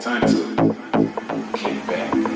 time to kick back.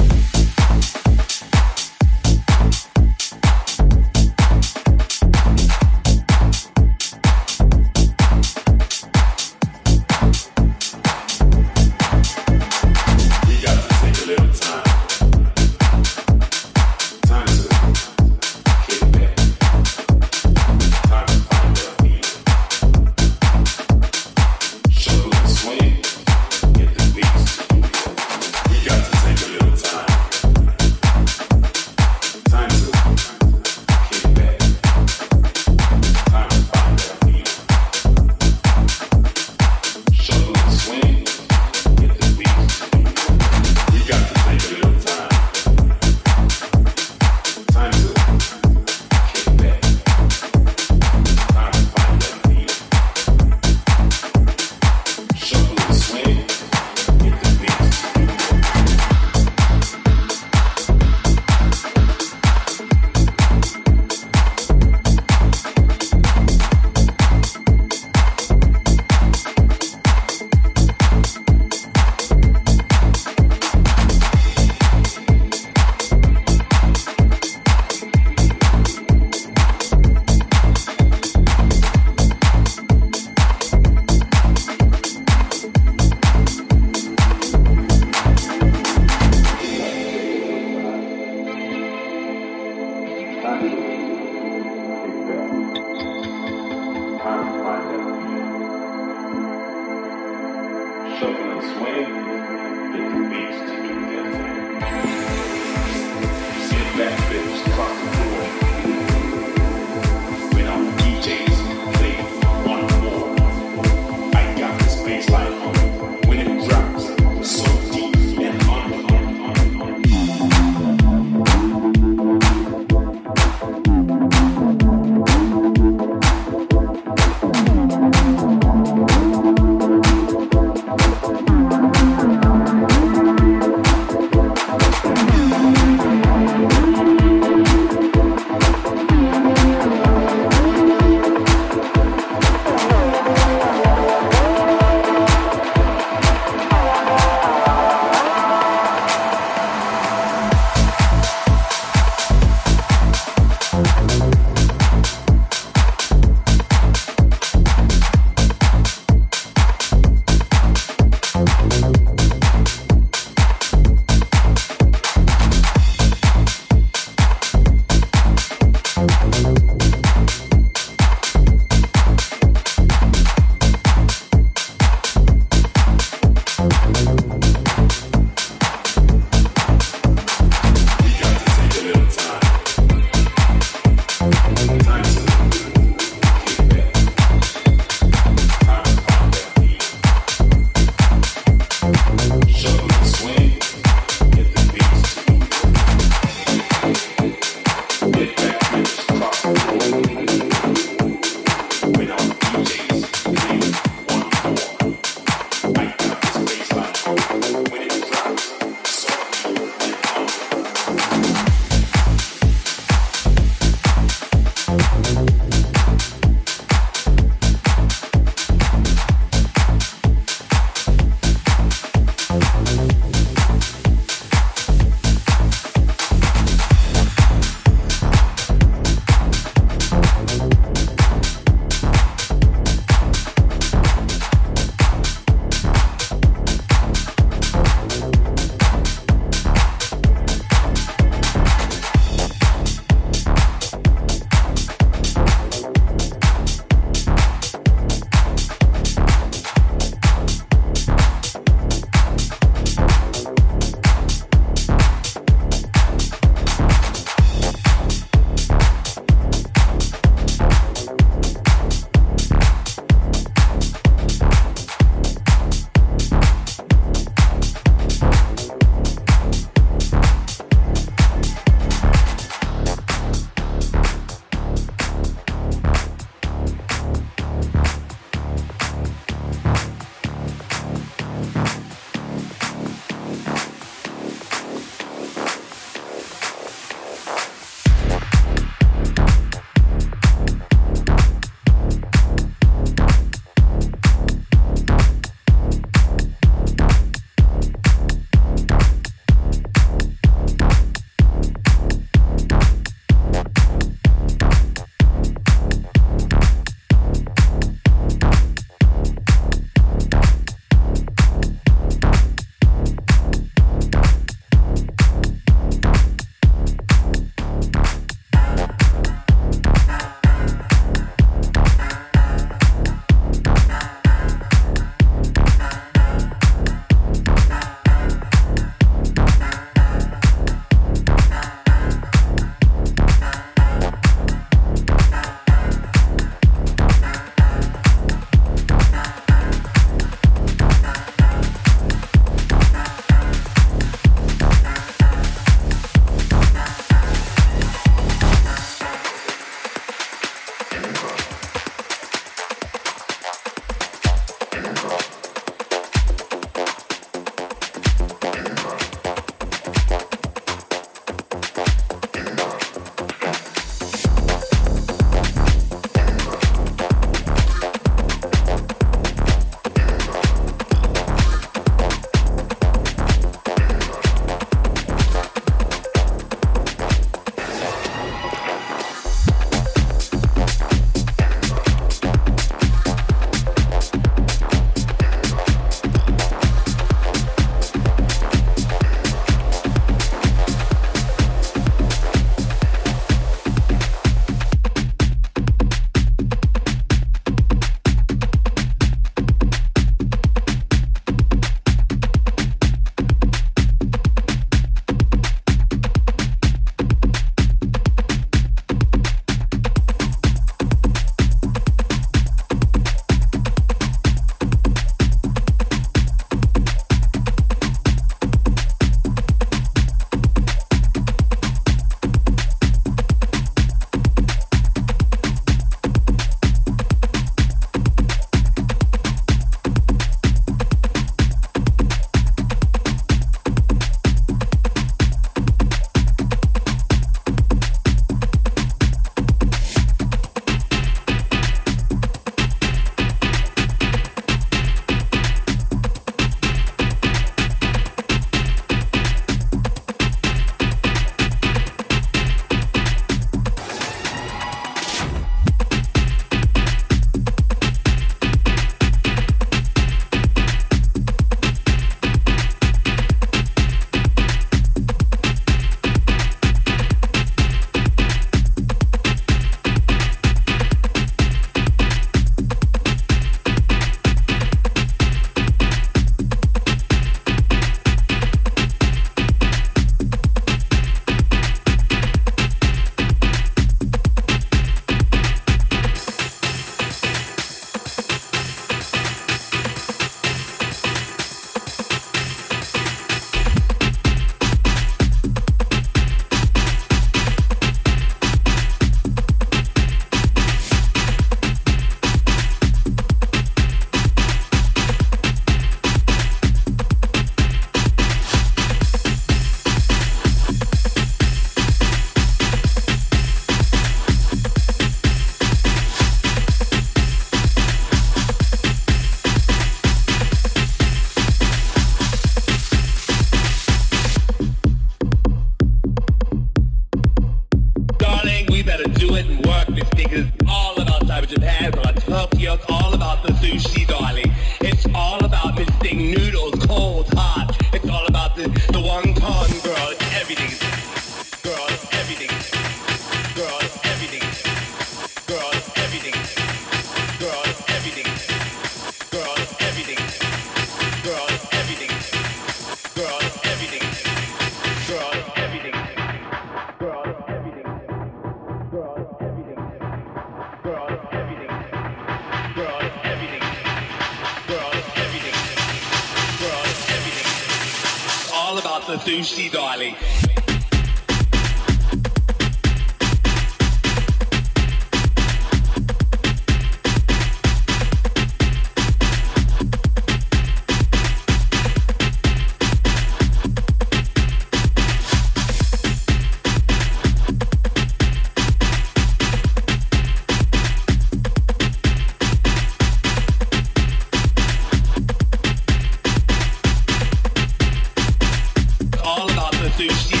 Sushi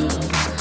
love.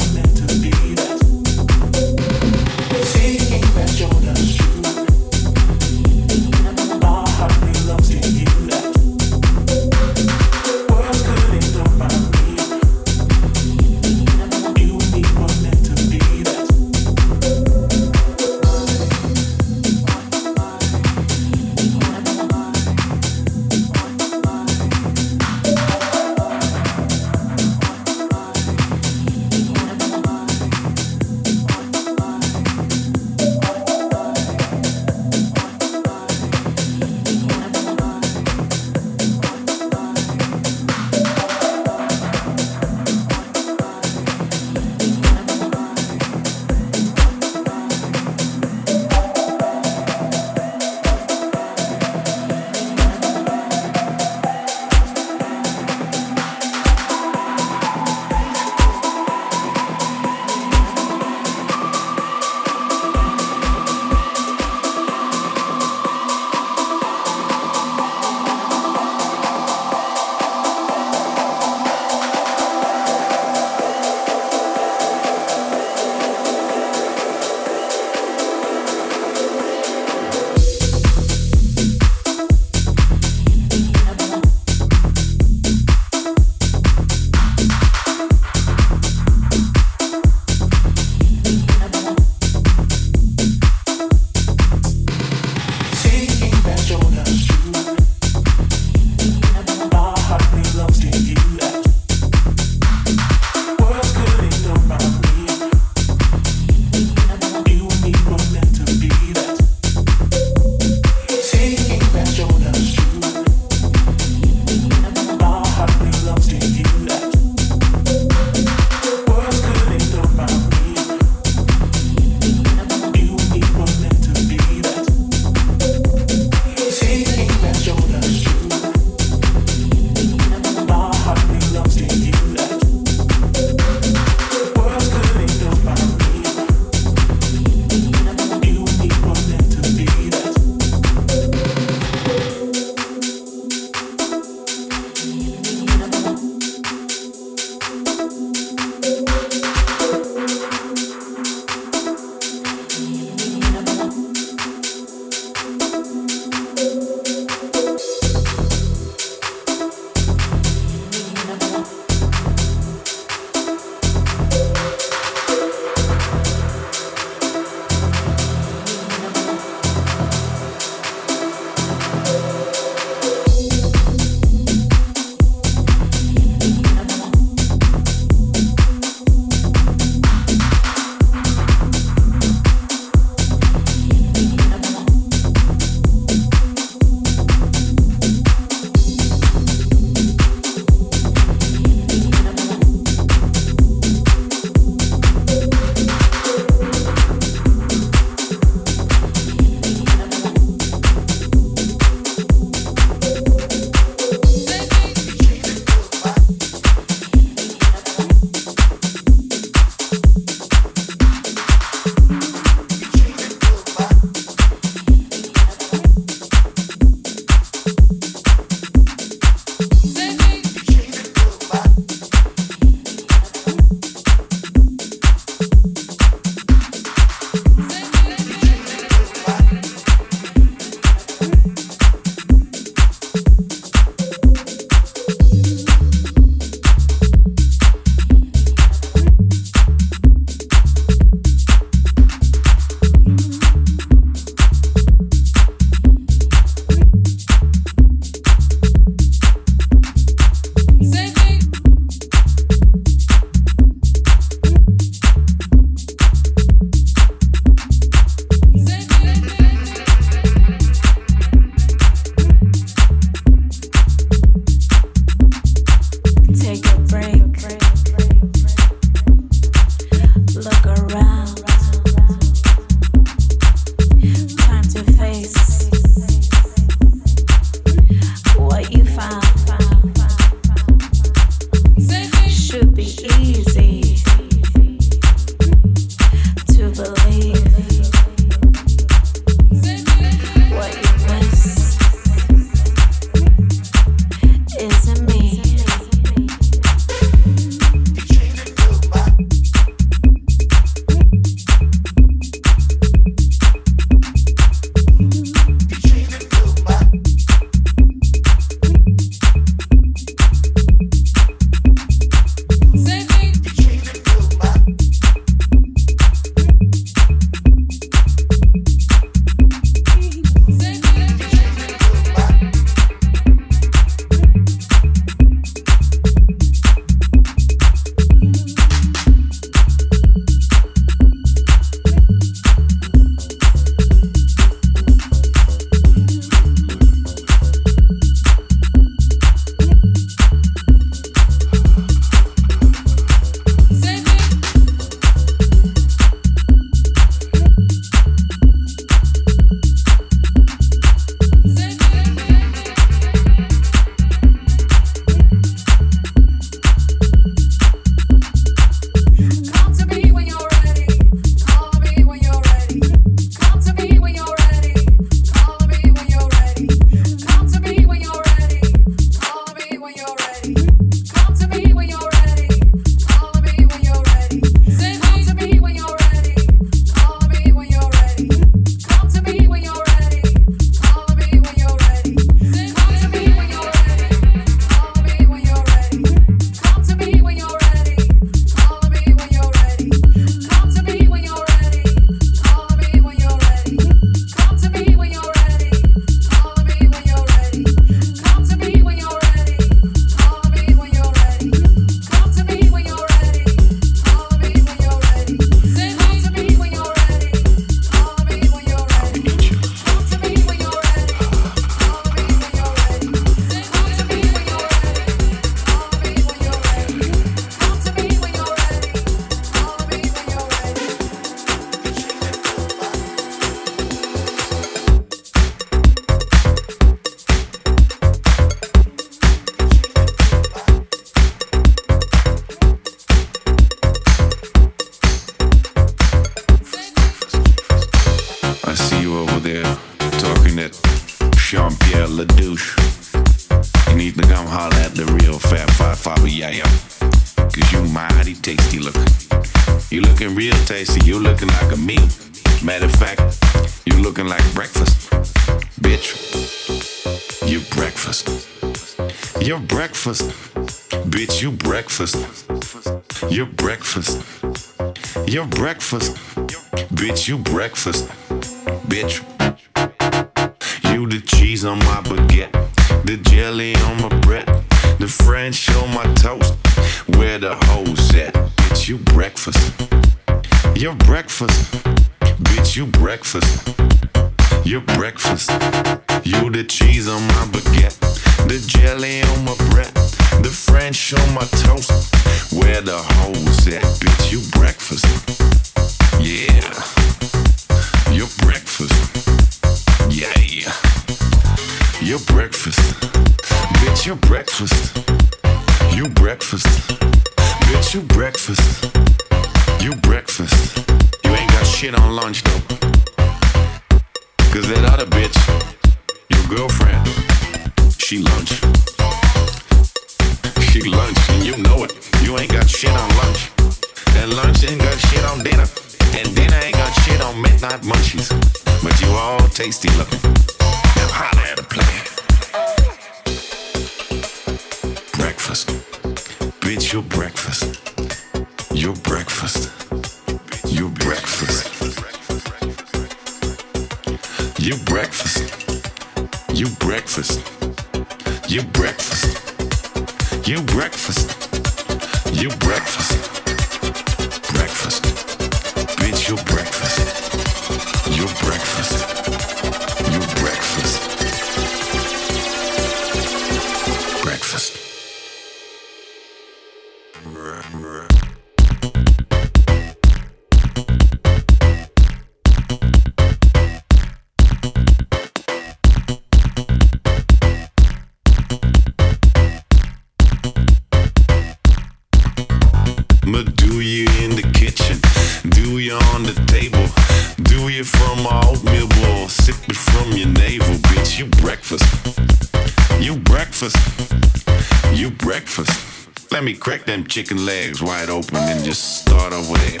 me crack them chicken legs wide open and just start over there.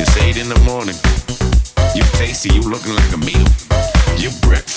It's eight in the morning. You tasty, you looking like a meal. You breakfast.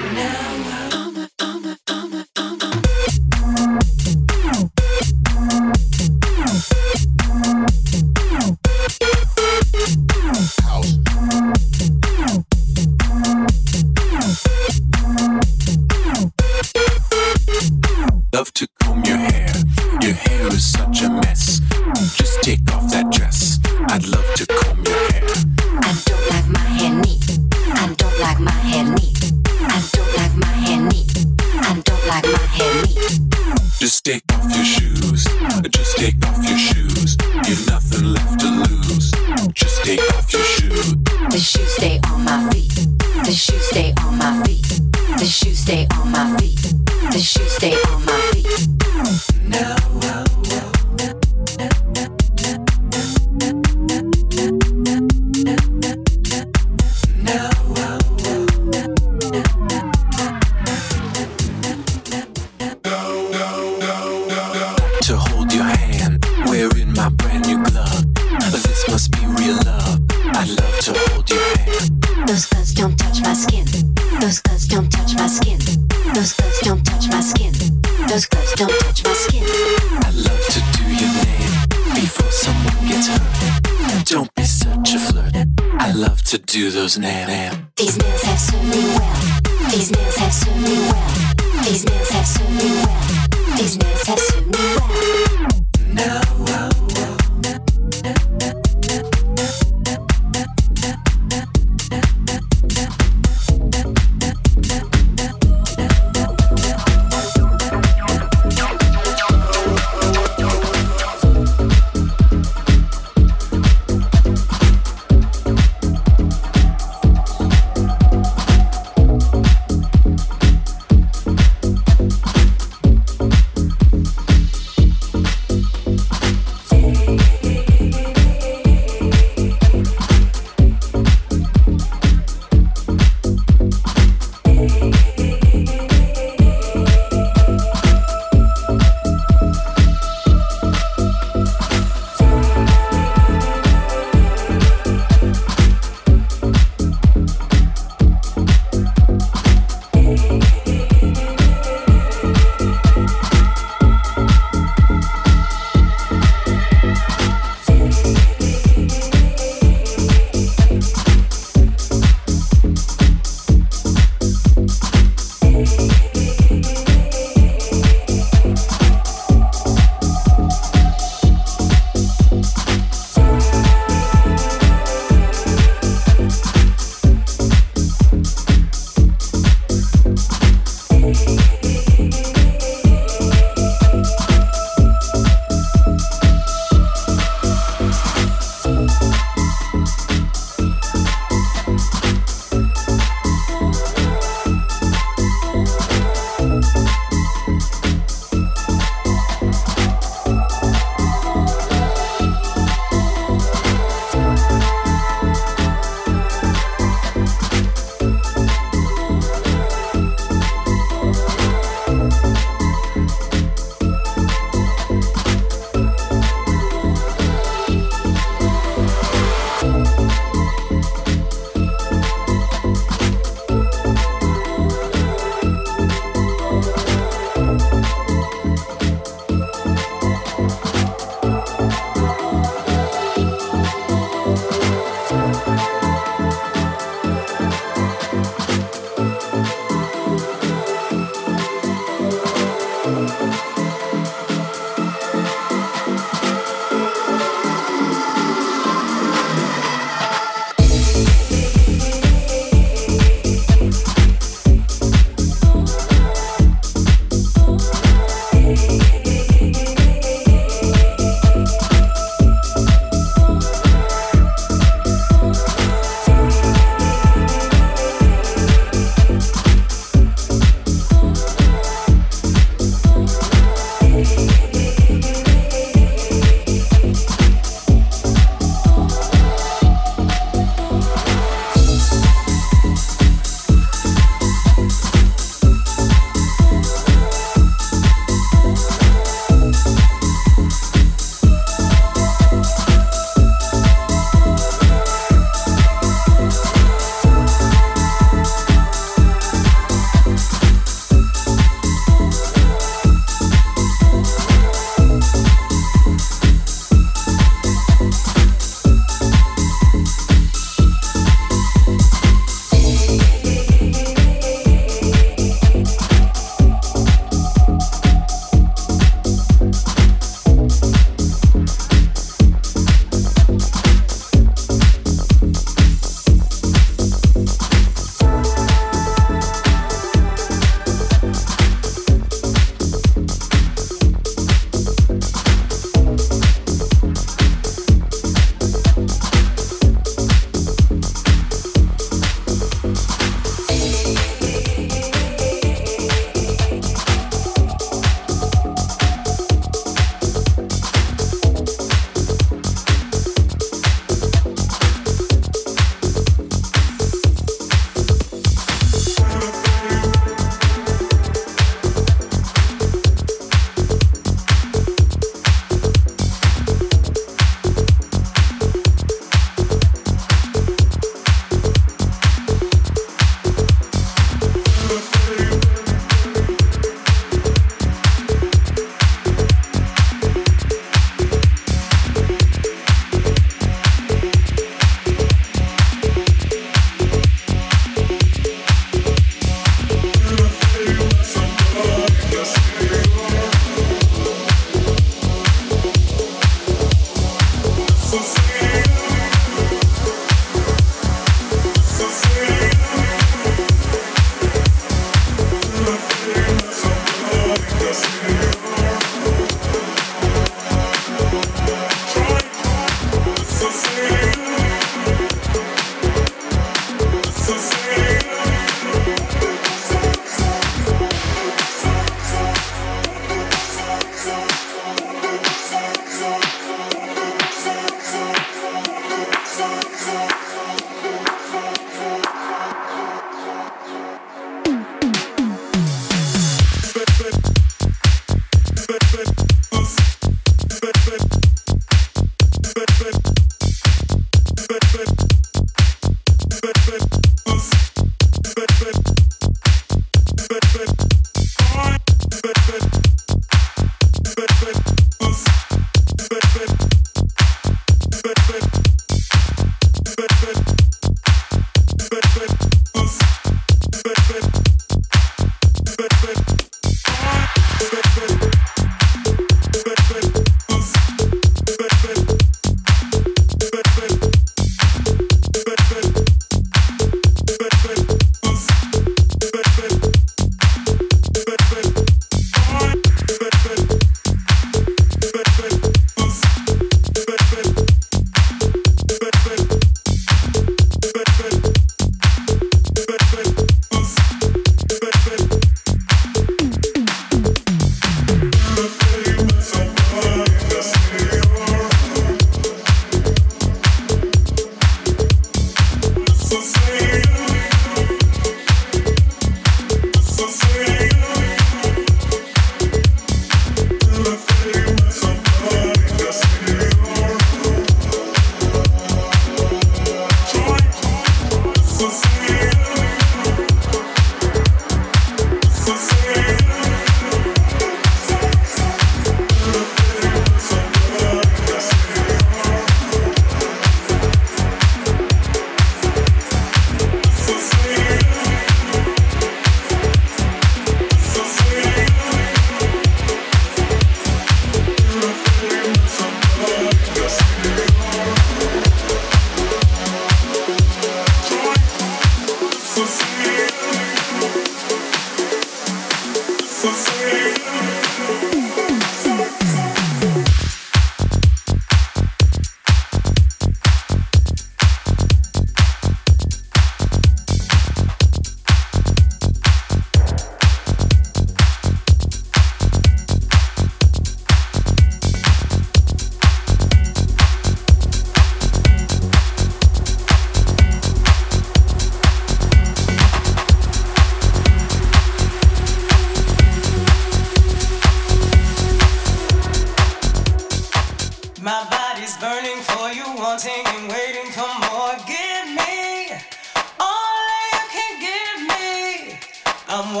For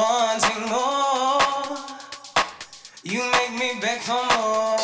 you, burning